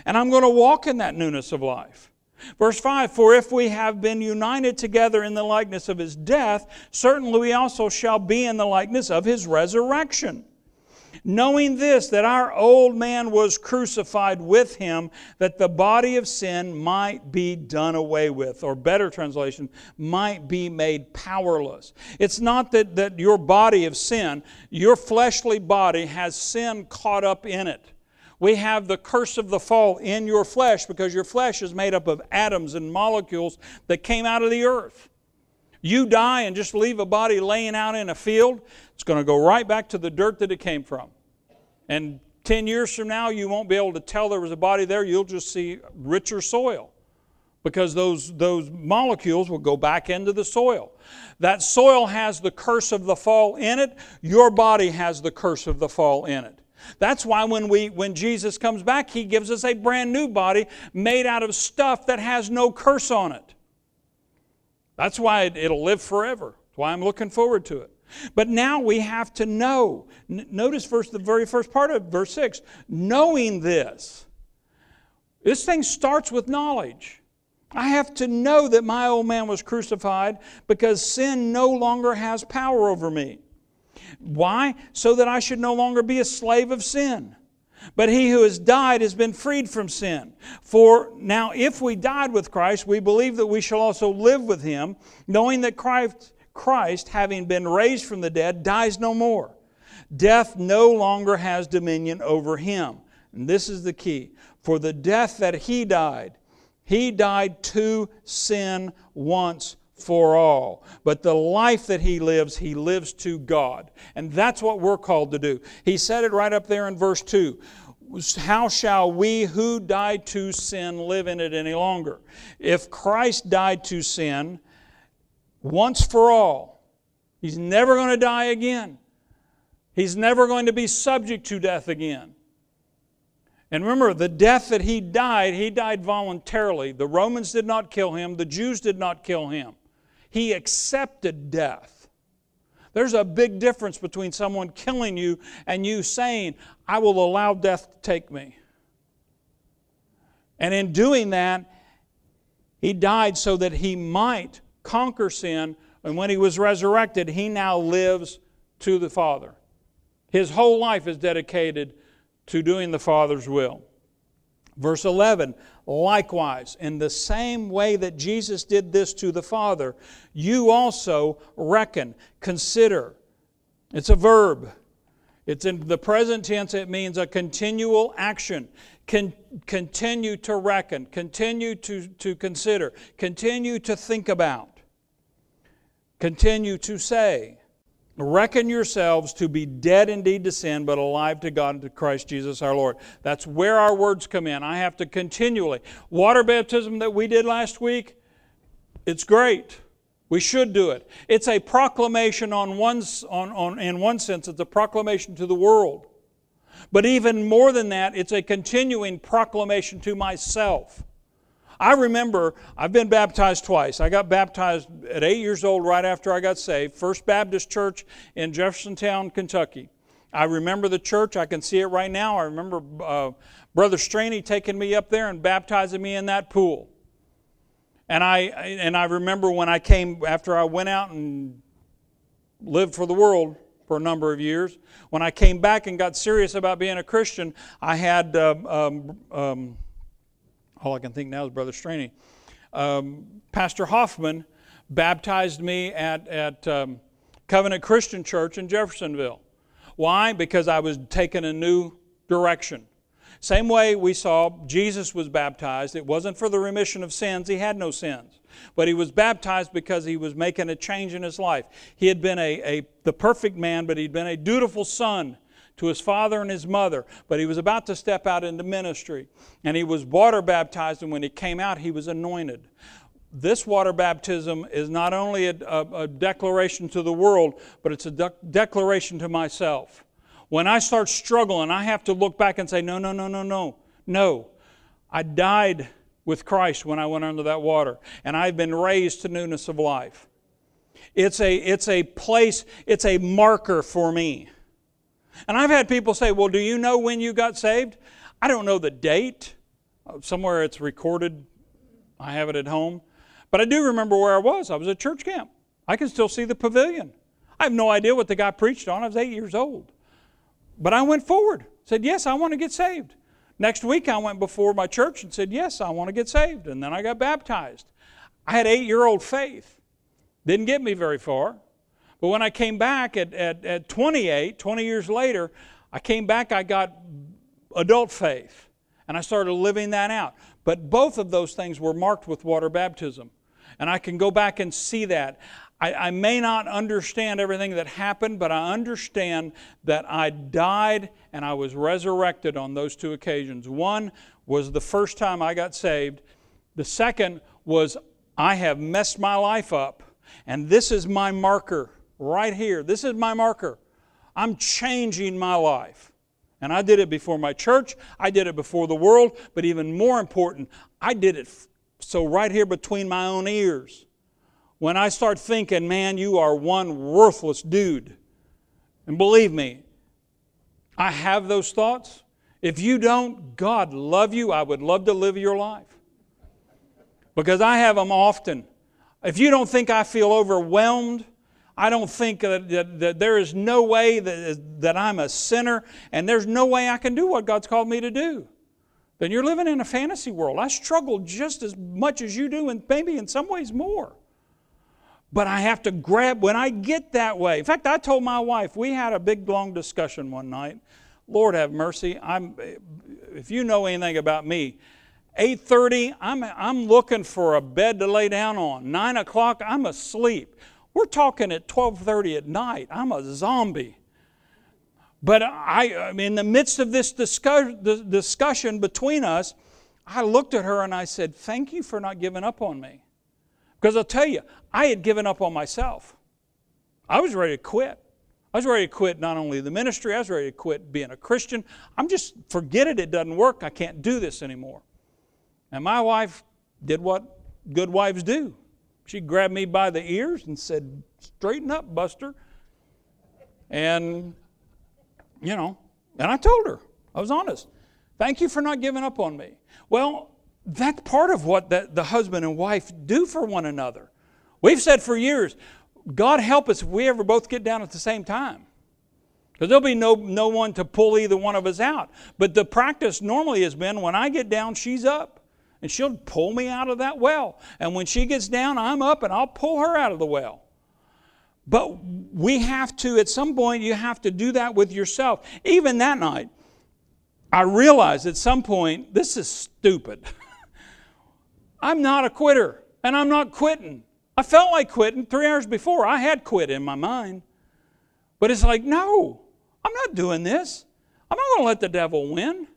And I'm going to walk in that newness of life. Verse 5 For if we have been united together in the likeness of his death, certainly we also shall be in the likeness of his resurrection. Knowing this, that our old man was crucified with him, that the body of sin might be done away with, or better translation, might be made powerless. It's not that, that your body of sin, your fleshly body, has sin caught up in it. We have the curse of the fall in your flesh because your flesh is made up of atoms and molecules that came out of the earth. You die and just leave a body laying out in a field, it's going to go right back to the dirt that it came from. And 10 years from now, you won't be able to tell there was a body there. You'll just see richer soil because those, those molecules will go back into the soil. That soil has the curse of the fall in it. Your body has the curse of the fall in it. That's why when, we, when Jesus comes back, he gives us a brand new body made out of stuff that has no curse on it. That's why it, it'll live forever. That's why I'm looking forward to it. But now we have to know. N- notice first the very first part of verse 6. Knowing this. This thing starts with knowledge. I have to know that my old man was crucified because sin no longer has power over me. Why? So that I should no longer be a slave of sin. But he who has died has been freed from sin. For now, if we died with Christ, we believe that we shall also live with him, knowing that Christ, Christ, having been raised from the dead, dies no more. Death no longer has dominion over him. And this is the key. For the death that he died, he died to sin once for all. But the life that he lives, he lives to God. And that's what we're called to do. He said it right up there in verse 2. How shall we who died to sin live in it any longer? If Christ died to sin once for all, he's never going to die again. He's never going to be subject to death again. And remember, the death that he died, he died voluntarily. The Romans did not kill him, the Jews did not kill him. He accepted death. There's a big difference between someone killing you and you saying, I will allow death to take me. And in doing that, he died so that he might conquer sin. And when he was resurrected, he now lives to the Father. His whole life is dedicated to doing the Father's will. Verse 11, likewise, in the same way that Jesus did this to the Father, you also reckon, consider. It's a verb. It's in the present tense, it means a continual action. Con- continue to reckon, continue to, to consider, continue to think about, continue to say. Reckon yourselves to be dead indeed to sin, but alive to God and to Christ Jesus our Lord. That's where our words come in. I have to continually. Water baptism that we did last week, it's great. We should do it. It's a proclamation on one, on, on, in one sense, it's a proclamation to the world. But even more than that, it's a continuing proclamation to myself. I remember I've been baptized twice. I got baptized at eight years old right after I got saved. First Baptist Church in Jeffersontown, Kentucky. I remember the church. I can see it right now. I remember uh, Brother Straney taking me up there and baptizing me in that pool. And I and I remember when I came after I went out and lived for the world for a number of years. When I came back and got serious about being a Christian, I had uh, um, um, all I can think now is Brother Straney. Um, Pastor Hoffman baptized me at, at um, Covenant Christian Church in Jeffersonville. Why? Because I was taking a new direction. Same way we saw Jesus was baptized, it wasn't for the remission of sins, he had no sins. But he was baptized because he was making a change in his life. He had been a, a the perfect man, but he'd been a dutiful son to his father and his mother, but he was about to step out into ministry. And he was water baptized, and when he came out, he was anointed. This water baptism is not only a, a, a declaration to the world, but it's a de- declaration to myself. When I start struggling, I have to look back and say, no, no, no, no, no, no. I died with Christ when I went under that water, and I've been raised to newness of life. It's a, it's a place, it's a marker for me. And I've had people say, Well, do you know when you got saved? I don't know the date. Uh, somewhere it's recorded. I have it at home. But I do remember where I was. I was at church camp. I can still see the pavilion. I have no idea what the guy preached on. I was eight years old. But I went forward, said, Yes, I want to get saved. Next week, I went before my church and said, Yes, I want to get saved. And then I got baptized. I had eight year old faith. Didn't get me very far. But when I came back at, at, at 28, 20 years later, I came back, I got adult faith, and I started living that out. But both of those things were marked with water baptism. And I can go back and see that. I, I, may not understand everything that happened, but I understand that I died and I was resurrected on those two occasions. One was the first time I got saved, the second was I have messed my life up, and this is my marker right here. This is my marker. I'm changing my life. And I did it before my church, I did it before the world, but even more important, I did it so right here between my own ears. When I start thinking, man, you are one worthless dude. And believe me, I have those thoughts. If you don't, God love you. I would love to live your life. Because I have them often. If you don't think I feel overwhelmed, I don't think that, that, that, there is no way that, that I'm a sinner and there's no way I can do what God's called me to do. Then you're living in a fantasy world. I struggle just as much as you do, and maybe in some ways more. But I have to grab when I get that way. In fact, I told my wife, we had a big long discussion one night. Lord have mercy. I'm, if you know anything about me, 8.30, I'm, I'm looking for a bed to lay down on. 9 o'clock, I'm asleep. We're talking at 12:30 at night. I'm a zombie. But I, in the midst of this discussion between us, I looked at her and I said, Thank you for not giving up on me. Because I'll tell you, I had given up on myself. I was ready to quit. I was ready to quit not only the ministry, I was ready to quit being a Christian. I'm just, forget it, it doesn't work. I can't do this anymore. And my wife did what good wives do. She grabbed me by the ears and said, Straighten up, Buster. And, you know, and I told her, I was honest. Thank you for not giving up on me. Well, that's part of what the, the husband and wife do for one another. We've said for years, God help us if we ever both get down at the same time. Because there'll be no, no one to pull either one of us out. But the practice normally has been when I get down, she's up. And she'll pull me out of that well. And when she gets down, I'm up and I'll pull her out of the well. But we have to, at some point, you have to do that with yourself. Even that night, I realized at some point, this is stupid. I'm not a quitter, and I'm not quitting. I felt like quitting three hours before. I had quit in my mind. But it's like, no, I'm not doing this. I'm not going to let the devil win.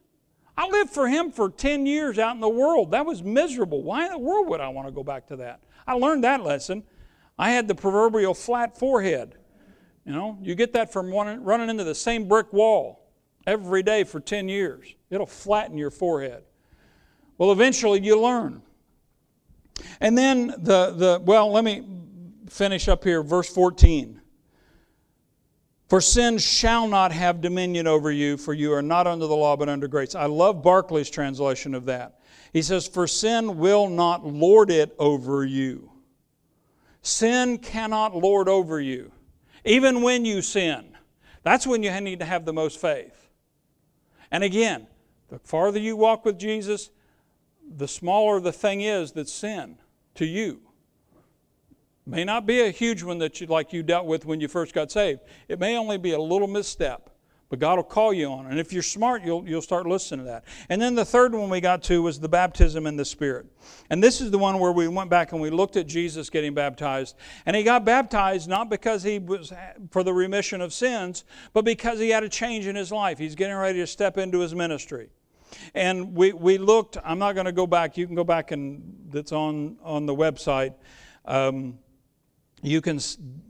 I lived for him for 10 years out in the world. That was miserable. Why in the world would I want to go back to that? I learned that lesson. I had the proverbial flat forehead. You know, you get that from running into the same brick wall every day for 10 years. It'll flatten your forehead. Well, eventually you learn. And then the, the well, let me finish up here, verse 14. For sin shall not have dominion over you, for you are not under the law but under grace. I love Barclay's translation of that. He says, For sin will not lord it over you. Sin cannot lord over you. Even when you sin, that's when you need to have the most faith. And again, the farther you walk with Jesus, the smaller the thing is that's sin to you. May not be a huge one that you like you dealt with when you first got saved. It may only be a little misstep, but God will call you on it. And if you're smart, you'll, you'll start listening to that. And then the third one we got to was the baptism in the Spirit. And this is the one where we went back and we looked at Jesus getting baptized. And he got baptized not because he was for the remission of sins, but because he had a change in his life. He's getting ready to step into his ministry. And we, we looked, I'm not going to go back, you can go back and that's on, on the website. Um, you can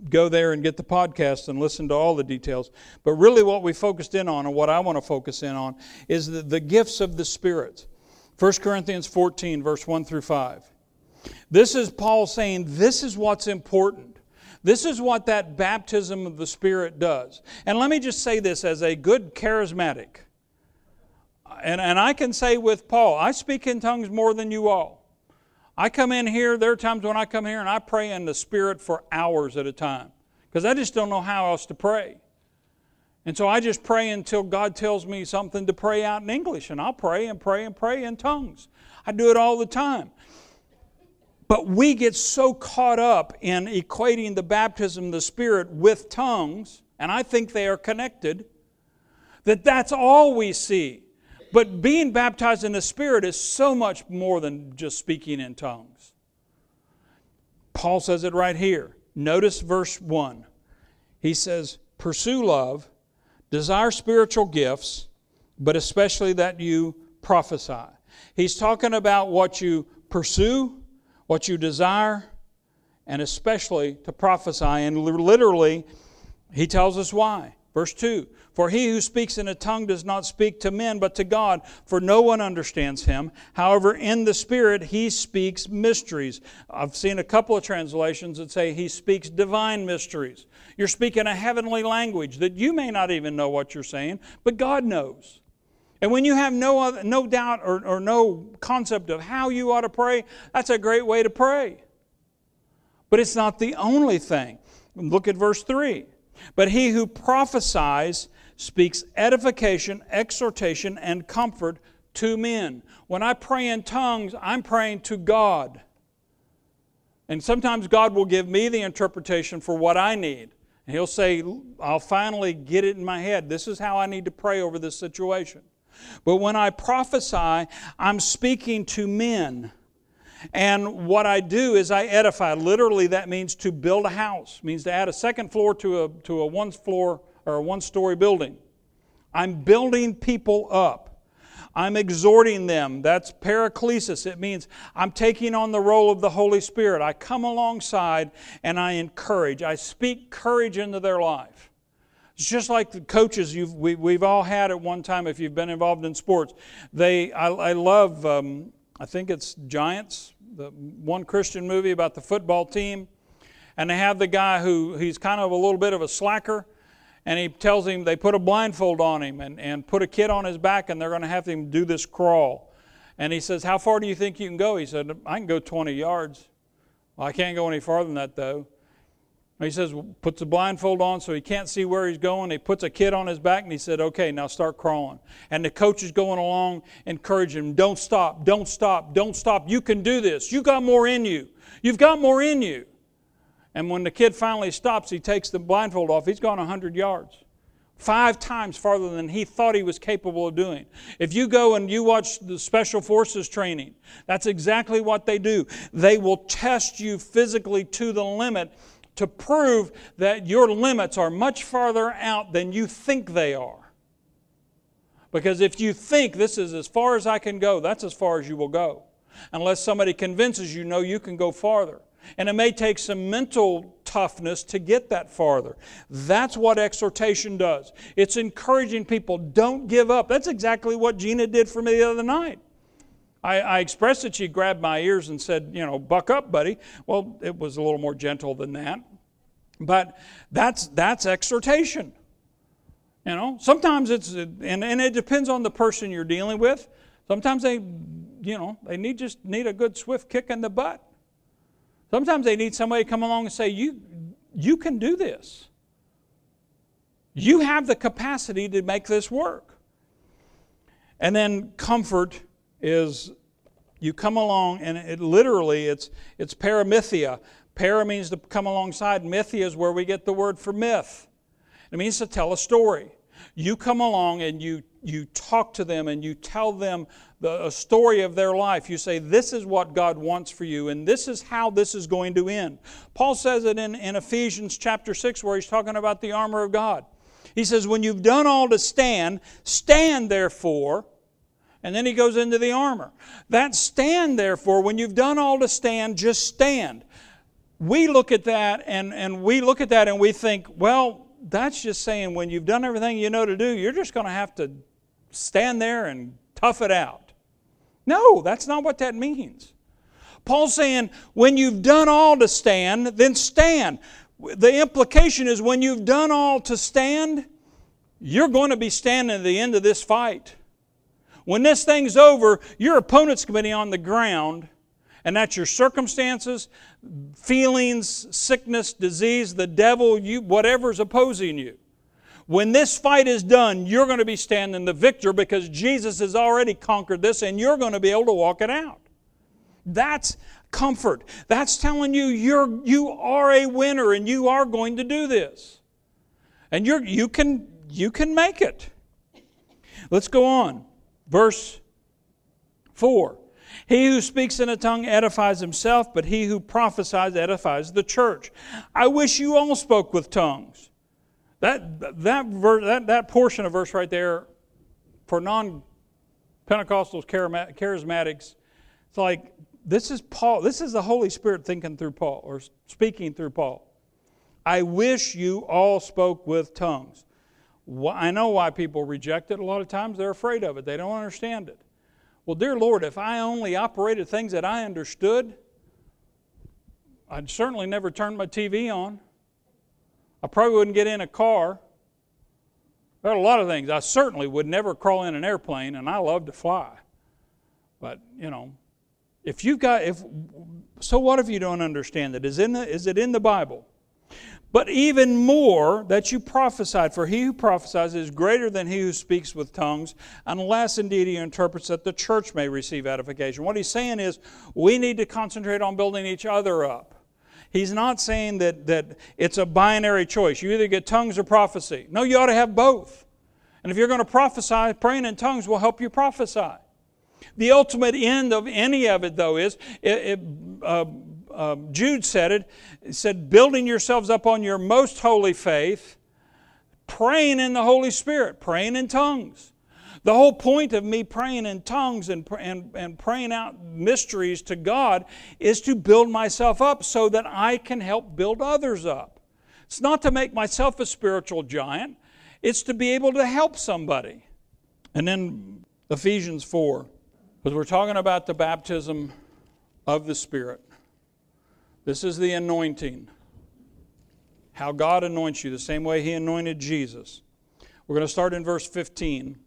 go there and get the podcast and listen to all the details. But really, what we focused in on, and what I want to focus in on, is the, the gifts of the Spirit. 1 Corinthians 14, verse 1 through 5. This is Paul saying, This is what's important. This is what that baptism of the Spirit does. And let me just say this as a good charismatic. And, and I can say with Paul, I speak in tongues more than you all. I come in here, there are times when I come here and I pray in the Spirit for hours at a time because I just don't know how else to pray. And so I just pray until God tells me something to pray out in English, and I'll pray and pray and pray in tongues. I do it all the time. But we get so caught up in equating the baptism of the Spirit with tongues, and I think they are connected, that that's all we see. But being baptized in the Spirit is so much more than just speaking in tongues. Paul says it right here. Notice verse 1. He says, Pursue love, desire spiritual gifts, but especially that you prophesy. He's talking about what you pursue, what you desire, and especially to prophesy. And literally, he tells us why. Verse 2 For he who speaks in a tongue does not speak to men, but to God, for no one understands him. However, in the Spirit, he speaks mysteries. I've seen a couple of translations that say he speaks divine mysteries. You're speaking a heavenly language that you may not even know what you're saying, but God knows. And when you have no, other, no doubt or, or no concept of how you ought to pray, that's a great way to pray. But it's not the only thing. Look at verse 3. But he who prophesies speaks edification, exhortation, and comfort to men. When I pray in tongues, I'm praying to God. And sometimes God will give me the interpretation for what I need. And He'll say, I'll finally get it in my head. This is how I need to pray over this situation. But when I prophesy, I'm speaking to men. And what I do is I edify. Literally, that means to build a house, it means to add a second floor to a, to a one floor or a one story building. I'm building people up. I'm exhorting them. That's paraklesis. It means I'm taking on the role of the Holy Spirit. I come alongside and I encourage. I speak courage into their life. It's just like the coaches we, have all had at one time if you've been involved in sports. They, I, I love um, I think it's Giants, the one Christian movie about the football team. And they have the guy who he's kind of a little bit of a slacker. And he tells him they put a blindfold on him and, and put a kid on his back and they're going to have him do this crawl. And he says, How far do you think you can go? He said, I can go 20 yards. Well, I can't go any farther than that, though. He says, puts a blindfold on so he can't see where he's going. He puts a kid on his back and he said, okay, now start crawling. And the coach is going along, encouraging him, don't stop, don't stop, don't stop. You can do this. You got more in you. You've got more in you. And when the kid finally stops, he takes the blindfold off. He's gone 100 yards five times farther than he thought he was capable of doing. If you go and you watch the Special Forces training, that's exactly what they do. They will test you physically to the limit to prove that your limits are much farther out than you think they are. Because if you think this is as far as I can go, that's as far as you will go. Unless somebody convinces you, no, you can go farther. And it may take some mental toughness to get that farther. That's what exhortation does. It's encouraging people, don't give up. That's exactly what Gina did for me the other night. I, I, expressed it, she grabbed my ears and said, you know, buck up, buddy. Well, it was a little more gentle than that. But that's, that's exhortation. You know, sometimes it's, and, and it depends on the person you're dealing with. Sometimes they, you know, they need just need a good swift kick in the butt. Sometimes they need somebody to come along and say, you, you can do this. You have the capacity to make this work. And then comfort is you come along and it literally it's it's paramythia Para means to come alongside. Mythia is where we get the word for myth. It means to tell a story. You come along and you, you talk to them and you tell them the, a story of their life. You say, This is what God wants for you, and this is how this is going to end. Paul says it in, in Ephesians chapter 6, where he's talking about the armor of God. He says, When you've done all to stand, stand therefore. And then he goes into the armor. That stand, therefore, when you've done all to stand, just stand we look at that and, and we look at that and we think, well, that's just saying when you've done everything you know to do, you're just going to have to stand there and tough it out. No, that's not what that means. Paul's saying, when you've done all to stand, then stand. The implication is when you've done all to stand, you're going to be standing at the end of this fight. When this thing's over, your opponent's going to be on the ground and that's your circumstances, feelings, sickness, disease, the devil, you, whatever's opposing you. When this fight is done, you're going to be standing the victor because Jesus has already conquered this and you're going to be able to walk it out. That's comfort. That's telling you you're, you are a winner and you are going to do this. And you're, you, can, you can make it. Let's go on. Verse 4. He who speaks in a tongue edifies himself, but he who prophesies edifies the church. I wish you all spoke with tongues. That, that, verse, that, that portion of verse right there, for non Pentecostals, charismatics, it's like this is Paul, this is the Holy Spirit thinking through Paul, or speaking through Paul. I wish you all spoke with tongues. I know why people reject it a lot of times. They're afraid of it, they don't understand it. Well, dear Lord, if I only operated things that I understood, I'd certainly never turn my TV on. I probably wouldn't get in a car. There are a lot of things. I certainly would never crawl in an airplane, and I love to fly. But, you know, if you've got, if, so what if you don't understand it? Is, in the, is it in the Bible? But even more that you prophesied, for he who prophesies is greater than he who speaks with tongues, unless indeed he interprets that the church may receive edification. What he's saying is we need to concentrate on building each other up. He's not saying that, that it's a binary choice. You either get tongues or prophecy. No, you ought to have both. And if you're going to prophesy, praying in tongues will help you prophesy. The ultimate end of any of it, though, is it, it, uh, uh, Jude said it. He said, building yourselves up on your most holy faith, praying in the Holy Spirit, praying in tongues. The whole point of me praying in tongues and, and, and praying out mysteries to God is to build myself up so that I can help build others up. It's not to make myself a spiritual giant, it's to be able to help somebody. And then Ephesians 4, because we're talking about the baptism of the Spirit. This is the anointing. How God anoints you, the same way He anointed Jesus. We're going to start in verse 15.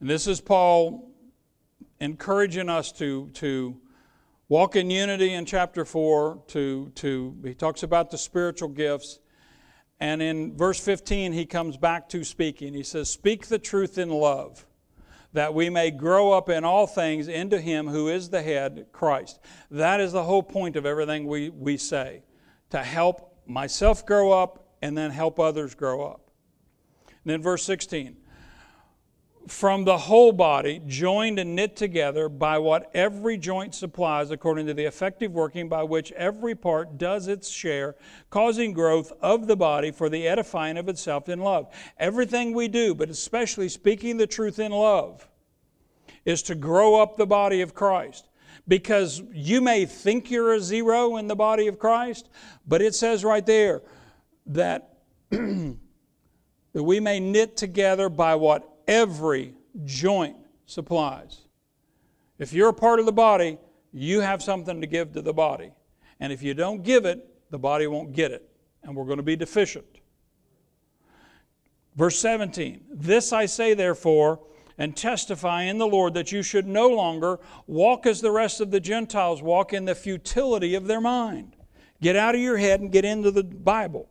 And this is Paul encouraging us to, to Walk in unity in chapter 4 to, to he talks about the spiritual gifts. And in verse 15, he comes back to speaking. He says, Speak the truth in love, that we may grow up in all things into him who is the head, Christ. That is the whole point of everything we, we say to help myself grow up and then help others grow up. And then verse 16 from the whole body, joined and knit together by what every joint supplies, according to the effective working by which every part does its share, causing growth of the body for the edifying of itself in love. Everything we do, but especially speaking the truth in love, is to grow up the body of Christ. Because you may think you're a zero in the body of Christ, but it says right there that, that we may knit together by what every joint supplies. If you're a part of the body, you have something to give to the body. And if you don't give it, the body won't get it. And we're going to be deficient. Verse 17 This I say, therefore, and testify in the Lord that you should no longer walk as the rest of the Gentiles walk in the futility of their mind. Get out of your head and get into the Bible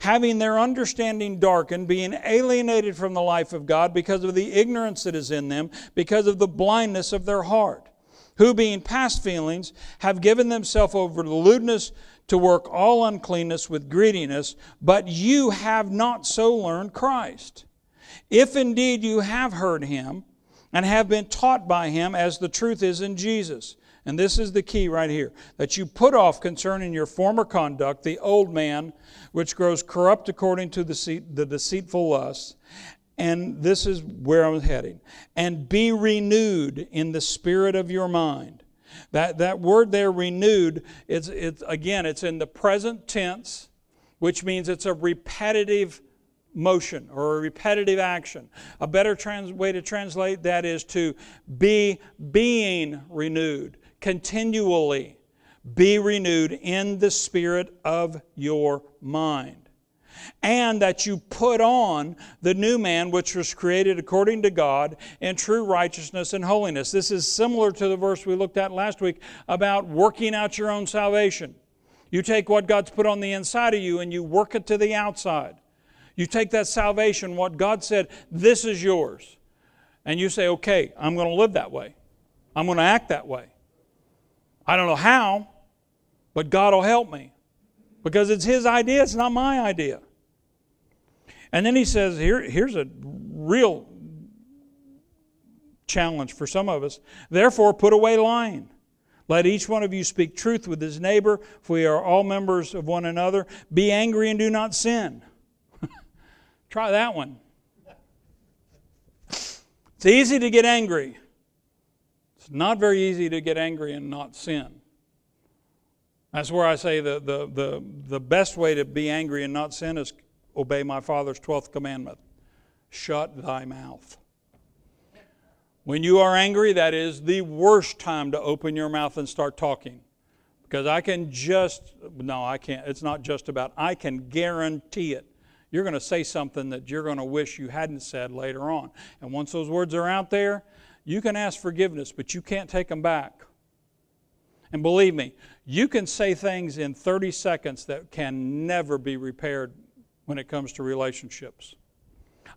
having their understanding darkened, being alienated from the life of God because of the ignorance that is in them, because of the blindness of their heart, who, being past feelings, have given themselves over to lewdness to work all uncleanness with greediness, but you have not so learned Christ. If indeed you have heard him, and have been taught by him as the truth is in Jesus. And this is the key right here that you put off concerning your former conduct the old man which grows corrupt according to the, the deceitful lusts. And this is where I'm heading. And be renewed in the spirit of your mind. That, that word there, renewed, it's, it's, again, it's in the present tense, which means it's a repetitive motion or a repetitive action. A better trans- way to translate that is to be being renewed continually. Be renewed in the spirit of your mind. And that you put on the new man which was created according to God in true righteousness and holiness. This is similar to the verse we looked at last week about working out your own salvation. You take what God's put on the inside of you and you work it to the outside. You take that salvation, what God said, this is yours. And you say, okay, I'm going to live that way. I'm going to act that way. I don't know how, but God will help me because it's His idea, it's not my idea. And then He says, Here, here's a real challenge for some of us. Therefore, put away lying. Let each one of you speak truth with his neighbor, for we are all members of one another. Be angry and do not sin. Try that one. It's easy to get angry. It's not very easy to get angry and not sin. That's where I say the, the, the, the best way to be angry and not sin is obey my Father's 12th commandment shut thy mouth. When you are angry, that is the worst time to open your mouth and start talking. Because I can just, no, I can't. It's not just about, I can guarantee it. You're going to say something that you're going to wish you hadn't said later on. And once those words are out there, you can ask forgiveness, but you can't take them back. And believe me, you can say things in 30 seconds that can never be repaired when it comes to relationships.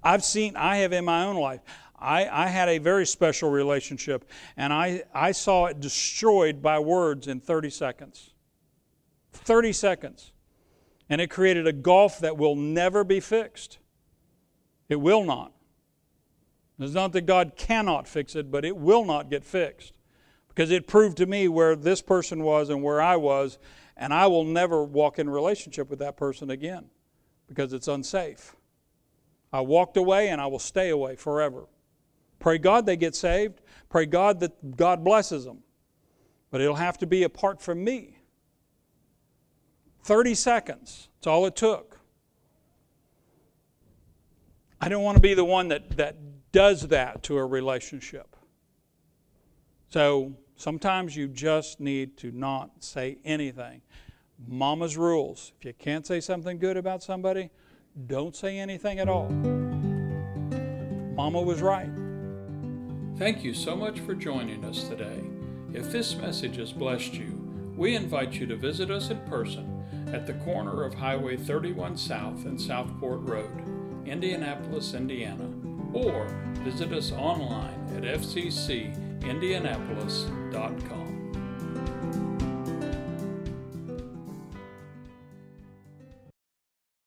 I've seen, I have in my own life, I, I had a very special relationship, and I, I saw it destroyed by words in 30 seconds. 30 seconds. And it created a gulf that will never be fixed. It will not. It's not that God cannot fix it, but it will not get fixed. Because it proved to me where this person was and where I was, and I will never walk in relationship with that person again because it's unsafe. I walked away and I will stay away forever. Pray God they get saved. Pray God that God blesses them. But it'll have to be apart from me. 30 seconds. That's all it took. I don't want to be the one that, that does that to a relationship. So sometimes you just need to not say anything. Mama's rules. If you can't say something good about somebody, don't say anything at all. Mama was right. Thank you so much for joining us today. If this message has blessed you, we invite you to visit us in person at the corner of Highway 31 South and Southport Road, Indianapolis, Indiana, or visit us online at fccindianapolis.com.